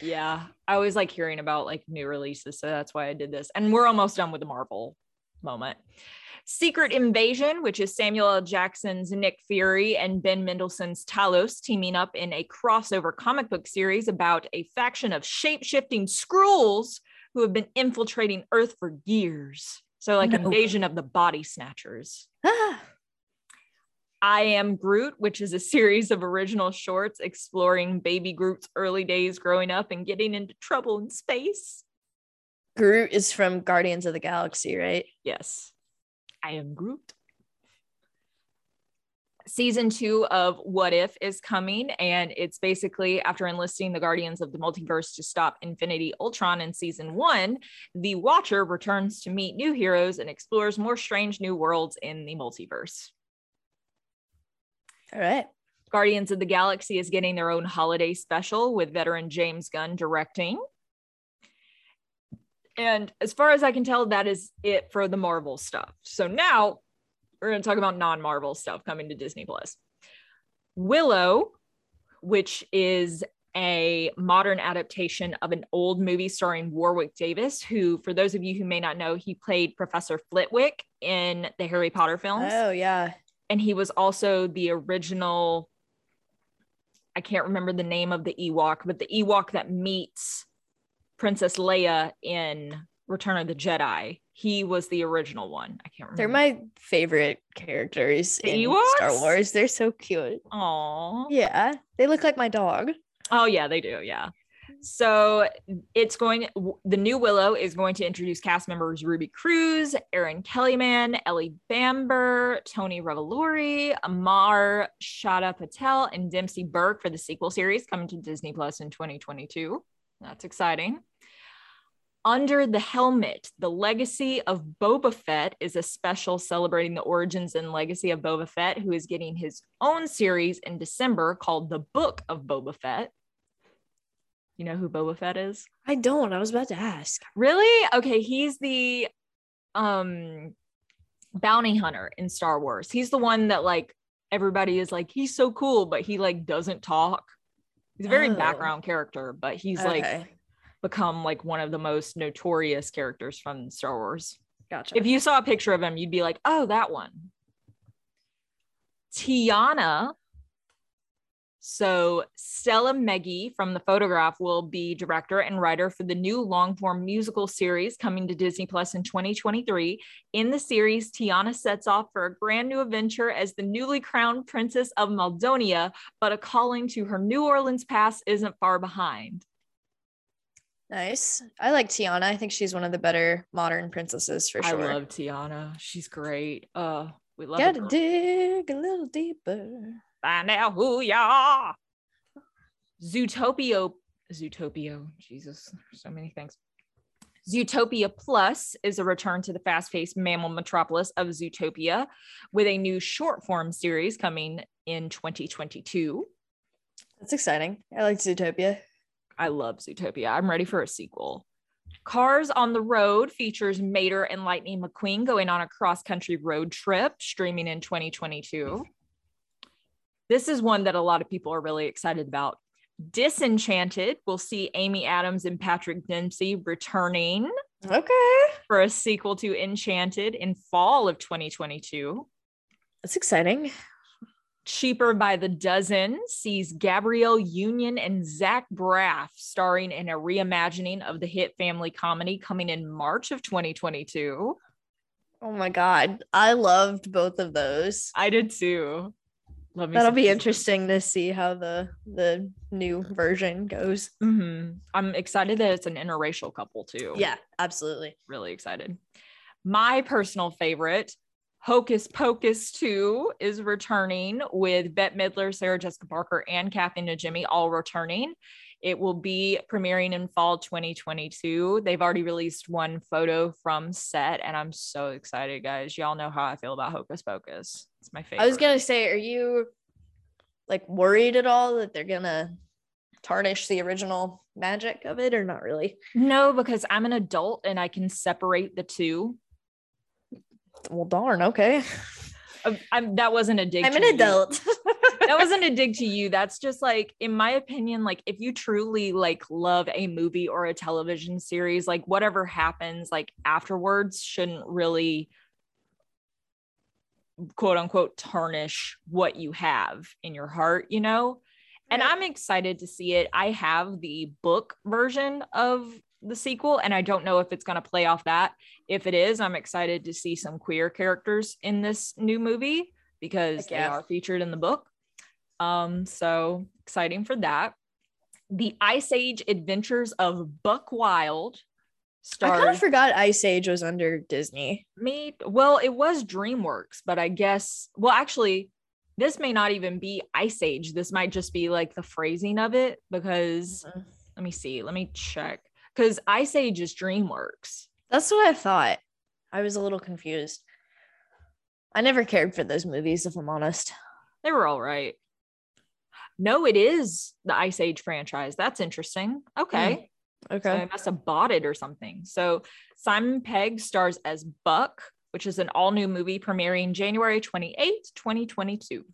yeah, I always like hearing about like new releases, so that's why I did this. And we're almost done with the Marvel moment. Secret Invasion, which is Samuel L. Jackson's Nick Fury and Ben Mendelsohn's Talos teaming up in a crossover comic book series about a faction of shape-shifting Skrulls who have been infiltrating Earth for years. So like No. invasion of the body snatchers. Ah, I Am Groot, which is a series of original shorts exploring baby Groot's early days growing up and getting into trouble in space. Groot is from Guardians of the Galaxy, right? Yes, I Am Groot. Season two of What If is coming, and it's basically after enlisting the Guardians of the Multiverse to stop Infinity Ultron in season one, the Watcher returns to meet new heroes and explores more strange new worlds in the multiverse. All right. Guardians of the Galaxy is getting their own holiday special with veteran James Gunn directing. And as far as I can tell, that is it for the Marvel stuff. So now we're going to talk about non Marvel stuff coming to Disney Plus. Willow, which is a modern adaptation of an old movie starring Warwick Davis, who, for those of you who may not know, he played Professor Flitwick in the Harry Potter films Oh yeah. And he was also the original I can't remember the name of the Ewok, but the Ewok that meets Princess Leia in Return of the Jedi. He was the original one. I can't remember. They're my favorite characters The in Star Wars. They're so cute. Aww. Yeah, they look like my dog. Oh yeah, they do. Yeah. So it's going. The new Willow is going to introduce cast members Ruby Cruz, Erin Kellyman, Ellie Bamber, Tony Revolori, Amar Chadha-Patel, and Dempsey Bryk for the sequel series coming to Disney Plus in 2022. That's exciting. Under the Helmet, the legacy of Boba Fett is a special celebrating the origins and legacy of Boba Fett, who is getting his own series in December called The Book of Boba Fett. You know who Boba Fett is? I don't. I was about to ask. Really? Okay, he's the um bounty hunter in Star Wars. He's the one that like everybody is like he's so cool, but he like doesn't talk. He's a very Oh. background character, but he's like become like one of the most notorious characters from Star Wars. Gotcha. If you saw a picture of him, you'd be like, oh, that one. Tiana. So Stella Meghie from the photograph will be director and writer for the new long form musical series coming to Disney Plus in 2023. In the series, Tiana sets off for a brand new adventure as the newly crowned princess of Maldonia, but a calling to her New Orleans past isn't far behind. nice. I like Tiana. I think she's one of the better modern princesses for sure. I love Tiana. She's great. Uh, we love Gotta dig a little deeper. Find out who you are. Zootopia, Zootopia, Jesus, so many things. Zootopia Plus is a return to the fast paced mammal metropolis of Zootopia with a new short form series coming in 2022. That's exciting. I like Zootopia. I love Zootopia. I'm ready for a sequel. Cars on the Road features Mater and Lightning McQueen going on a cross country road trip, streaming in 2022. This is one that a lot of people are really excited about. Disenchanted we'll see Amy Adams and Patrick Dempsey returning Okay. for a sequel to Enchanted in fall of 2022. That's exciting. Cheaper by the Dozen sees Gabrielle Union and Zach Braff starring in a reimagining of the hit family comedy coming in March of 2022. Oh my god. I loved both of those. I did too. That'll be interesting to see how the the new version goes. Mhm. I'm excited that it's an interracial couple too. Yeah, absolutely. really excited. My personal favorite, Hocus Pocus 2, is returning with Bette Midler, Sarah Jessica Parker, and Kathy Najimy all returning. It will be premiering in fall 2022. They've already released one photo from set, and I'm so excited, guys. Y'all know how I feel about Hocus Pocus. It's my favorite. I was gonna say, are you like worried at all that they're gonna tarnish the original magic of it, or not really? no, because I'm an adult and I can separate the two. Well, darn. Okay, Uh, I'm, that wasn't a dig. I'm an adult. that wasn't a dig to you. That's just like, in my opinion, like if you truly like love a movie or a television series, like whatever happens like afterwards shouldn't really quote unquote tarnish what you have in your heart, you know? And I'm excited to see it. I have the book version of the sequel, and I don't know if it's going to play off that. If it is, I'm excited to see some queer characters in this new movie because they are featured in the book. Um, so exciting for that. The Ice Age Adventures of Buck Wild stars. I kind of forgot Ice Age was under Disney. Me, well, it was DreamWorks, but I guess, well, actually, this may not even be Ice Age. This might just be like the phrasing of it because mm-hmm. let me see, let me check. Because Ice Age is DreamWorks. That's what I thought. I was a little confused. I never cared for those movies, if I'm honest. They were all right. No, it is the Ice Age franchise. That's interesting. Okay. Mm. Okay. So I must have bought it or something. So Simon Pegg stars as Buck, which is an all new movie premiering January 28, 2022.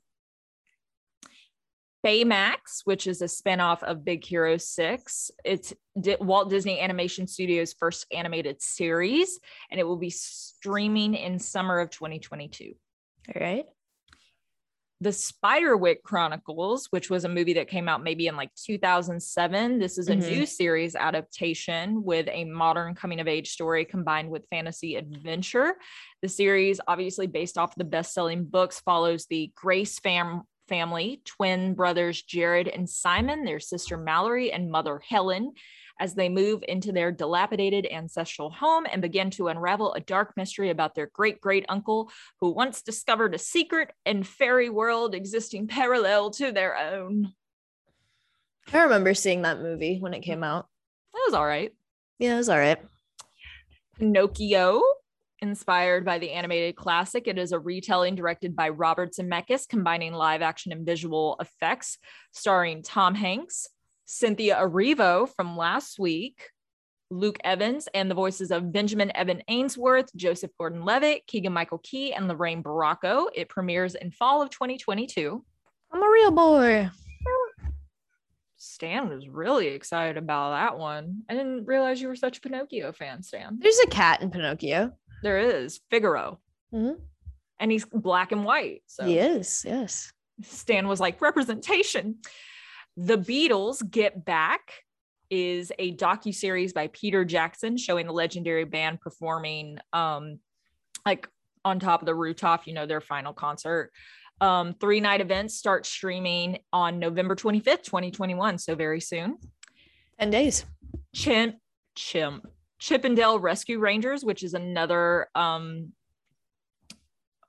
Baymax, which is a spinoff of Big Hero 6. It's D- Walt Disney Animation Studios' first animated series, and it will be streaming in summer of 2022. All right. The Spiderwick Chronicles, which was a movie that came out maybe in like 2007. This is a mm-hmm. new series adaptation with a modern coming of age story combined with fantasy adventure. The series, obviously based off the best selling books, follows the Grace fam- family, twin brothers Jared and Simon, their sister Mallory, and mother Helen, as they move into their dilapidated ancestral home and begin to unravel a dark mystery about their great great uncle who once discovered a secret and fairy world existing parallel to their own. I remember seeing that movie when it came out. It was all right. Yeah, it was all right. Pinocchio inspired by the animated classic. It is a retelling directed by Robert Zemeckis, combining live action and visual effects, starring Tom Hanks, Cynthia Erivo from last week, Luke Evans, and the voices of Benjamin Evan Ainsworth, Joseph Gordon Levitt, Keegan Michael Key, and Lorraine Bracco. It premieres in fall of 2022. I'm a real boy. Stan was really excited about that one. I didn't realize you were such a Pinocchio fan, Stan. There's a cat in Pinocchio. There is Figaro. Mm-hmm. And he's black and white. So he is, yes. Stan was like, representation. The Beatles Get Back is a docu series by Peter Jackson showing the legendary band performing um like on top of the rooftop, you know, their final concert. Um, three night events start streaming on November 25th, 2021. So very soon. 10 days. Chimp, chimp, Chip 'n Dale Rescue Rangers, which is another um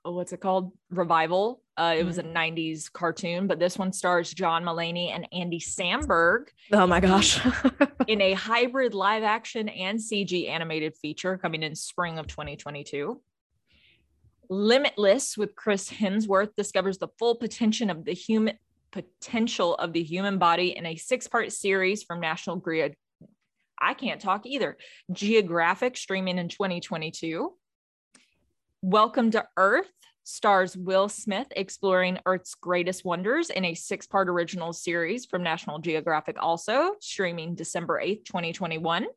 oh, what's it called? Revival. Uh, it was a 90s mm-hmm. cartoon, but this one stars John Mulaney and Andy Samberg. Oh my gosh. in a hybrid live action and CG animated feature coming in spring of 2022. Limitless with Chris Hemsworth discovers the full potential of the human potential of the human body in a six-part series from National Grid I can't talk either. Geographic streaming in 2022. Welcome to Earth stars Will Smith exploring Earth's greatest wonders in a six part original series from National Geographic, also streaming December 8th, 2021.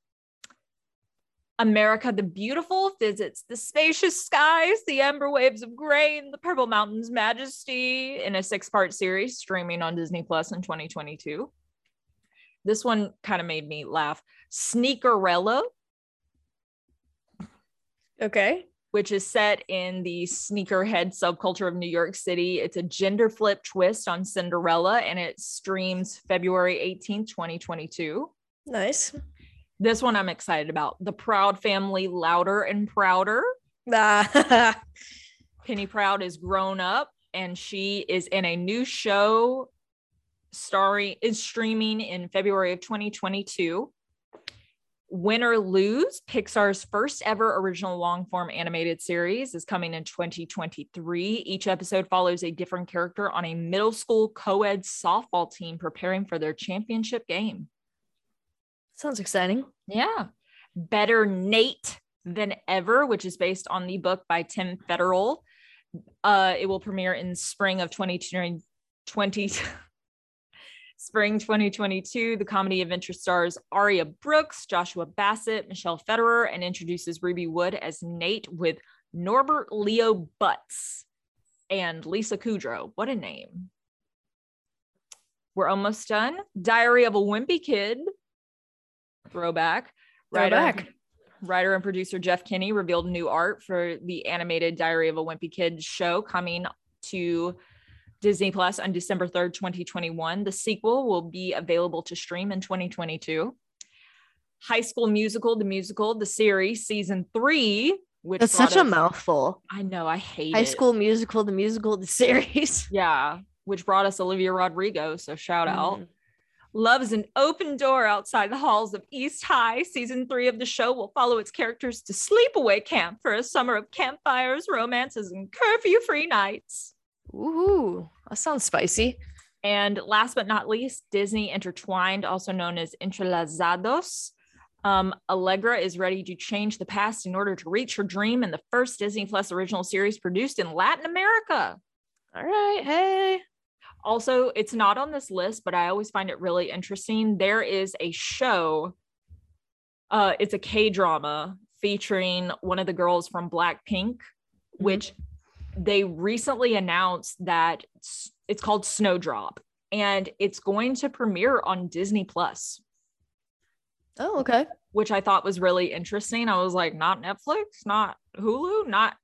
America the Beautiful visits the spacious skies, the amber waves of grain, the purple mountains majesty in a six part series streaming on Disney Plus in 2022. This one kind of made me laugh. Sneakerella. Okay. Which is set in the sneakerhead subculture of New York City. It's a gender flip twist on Cinderella and it streams February 18th, 2022. Nice. This one I'm excited about. The Proud Family Louder and Prouder. Penny Proud is grown up and she is in a new show starring is streaming in February of 2022. Win or Lose, Pixar's first ever original long form animated series, is coming in 2023. Each episode follows a different character on a middle school co ed softball team preparing for their championship game. Sounds exciting. Yeah. Better Nate Than Ever, which is based on the book by Tim Federle. Uh, it will premiere in spring of 2020. 20 spring 2022 the comedy adventure stars aria brooks joshua bassett michelle federer and introduces rueby wood as nate with norbert leo butz and lisa kudrow. What a name. We're almost done. Diary of a wimpy kid. Throwback. Throwback. Writer, writer and producer Jeff Kinney revealed new art for the animated Diary of a Wimpy Kid show coming to Disney Plus on December 3rd, 2021. The sequel will be available to stream in 2022. High School Musical, the musical, the series, season three, which That's such a us- mouthful. I know, I hate High it. School Musical, the musical, the series. Yeah, which brought us Olivia Rodrigo. So shout out. Mm. Love's an open door outside the halls of East High. Season three of the show will follow its characters to sleepaway camp for a summer of campfires, romances, and curfew free nights. Ooh, that sounds spicy. And last but not least, Disney Intertwined, also known as Entrelazados. Um, Allegra is ready to change the past in order to reach her dream in the first Disney Plus original series produced in Latin America. All right, hey. also it's not on this list but i always find it really interesting there is a show uh it's a k drama featuring one of the girls from blackpink which they recently announced that it's, called snowdrop and it's going to premiere on disney plus Oh, okay. which i thought was really interesting i was like not netflix not hulu not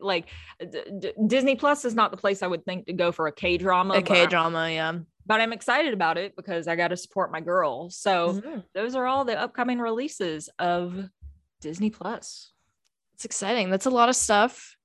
like D- disney plus is not the place i would think to go for a k drama A K drama, yeah. but I'm excited about it because I got to support my girl. So Mhm. those are all the upcoming releases of Disney Plus. It's exciting. That's a lot of stuff.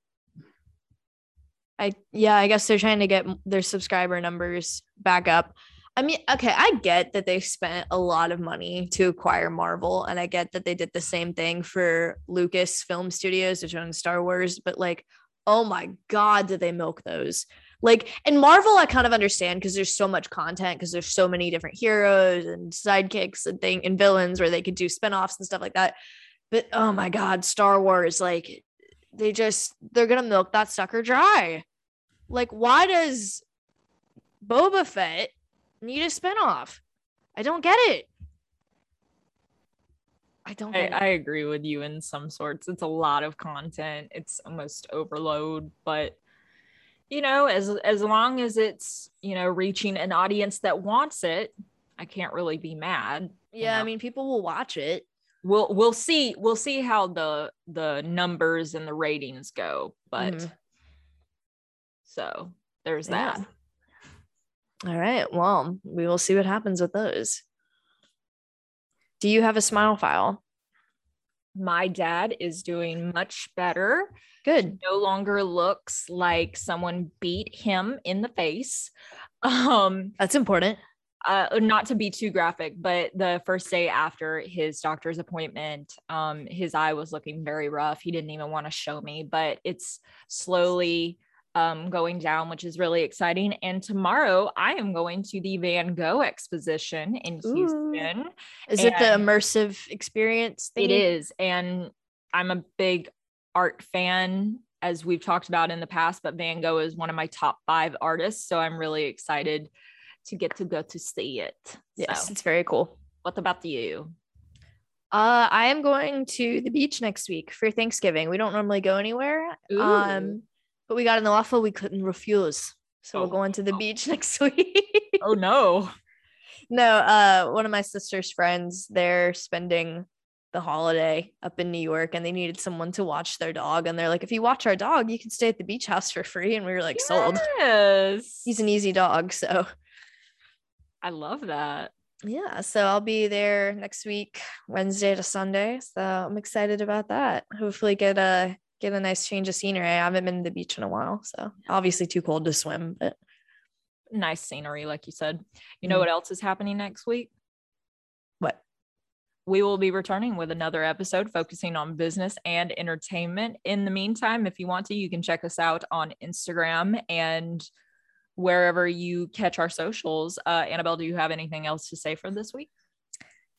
I yeah, I guess they're trying to get their subscriber numbers back up. I mean, okay, I get that they spent a lot of money to acquire Marvel, and I get that they did the same thing for Lucasfilm Studios, which owns Star Wars, but like, oh my god, did they milk those? Like, and Marvel, I kind of understand because there's so much content, because there's so many different heroes and sidekicks and thing and villains where they could do spin-offs and stuff like that. But oh my god, Star Wars, like they just they're gonna milk that sucker dry. Like, why does Boba Fett need a spinoff? I don't get it. I don't I. I agree with you in some sorts. It's a lot of content. It's almost overload, but you know, as as long as it's you know reaching an audience that wants it, I can't really be mad. you yeah, I mean, people will watch it. We'll we'll see we'll see how the the numbers and the ratings go, but Mhm. so there's Yeah. that. All right. Well, we will see what happens with those. Do you have a smile file? my dad is doing much better. Good. No longer looks like someone beat him in the face. Um, That's important. Uh, not to be too graphic, but the first day after his doctor's appointment, um, his eye was looking very rough. He didn't even want to show me, but it's slowly um, going down, which is really exciting. And tomorrow I am going to the Van Gogh exposition in Ooh. Houston. Is it the immersive experience? It thingy? is. And I'm a big art fan, as we've talked about in the past, but Van Gogh is one of my top five artists. So I'm really excited to get to go to see it. Yes, So, it's very cool. what about you? Uh, I am going to the beach next week for Thanksgiving. We don't normally go anywhere. Um, but we got an offer we couldn't refuse. So Oh. we're going to the beach next week. oh no. no, uh, one of my sister's friends, they're spending the holiday up in New York and they needed someone to watch their dog. And they're like, if you watch our dog, you can stay at the beach house for free. And we were like, sold. Yes. He's an easy dog. So I love that. yeah, so I'll be there next week, Wednesday to Sunday. So I'm excited about that. Hopefully get a get a nice change of scenery. I haven't been to the beach in a while. So obviously too cold to swim, but Nice scenery, like you said. You know Mm. what else is happening next week? what? We will be returning with another episode focusing on business and entertainment. In the meantime, if you want to, you can check us out on Instagram and wherever you catch our socials. Uh, Annabelle, do you have anything else to say for this week?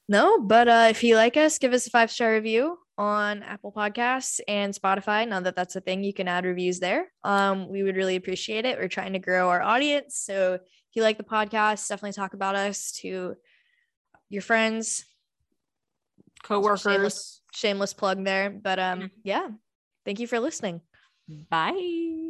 No, but uh, if you like us, give us a five star review on Apple Podcasts and Spotify. Now that that's a thing, you can add reviews there. Um, we would really appreciate it. We're trying to grow our audience. So if you like the podcast, definitely talk about us to your friends, coworkers. Shameless, shameless plug there. But um, yeah, thank you for listening. Bye.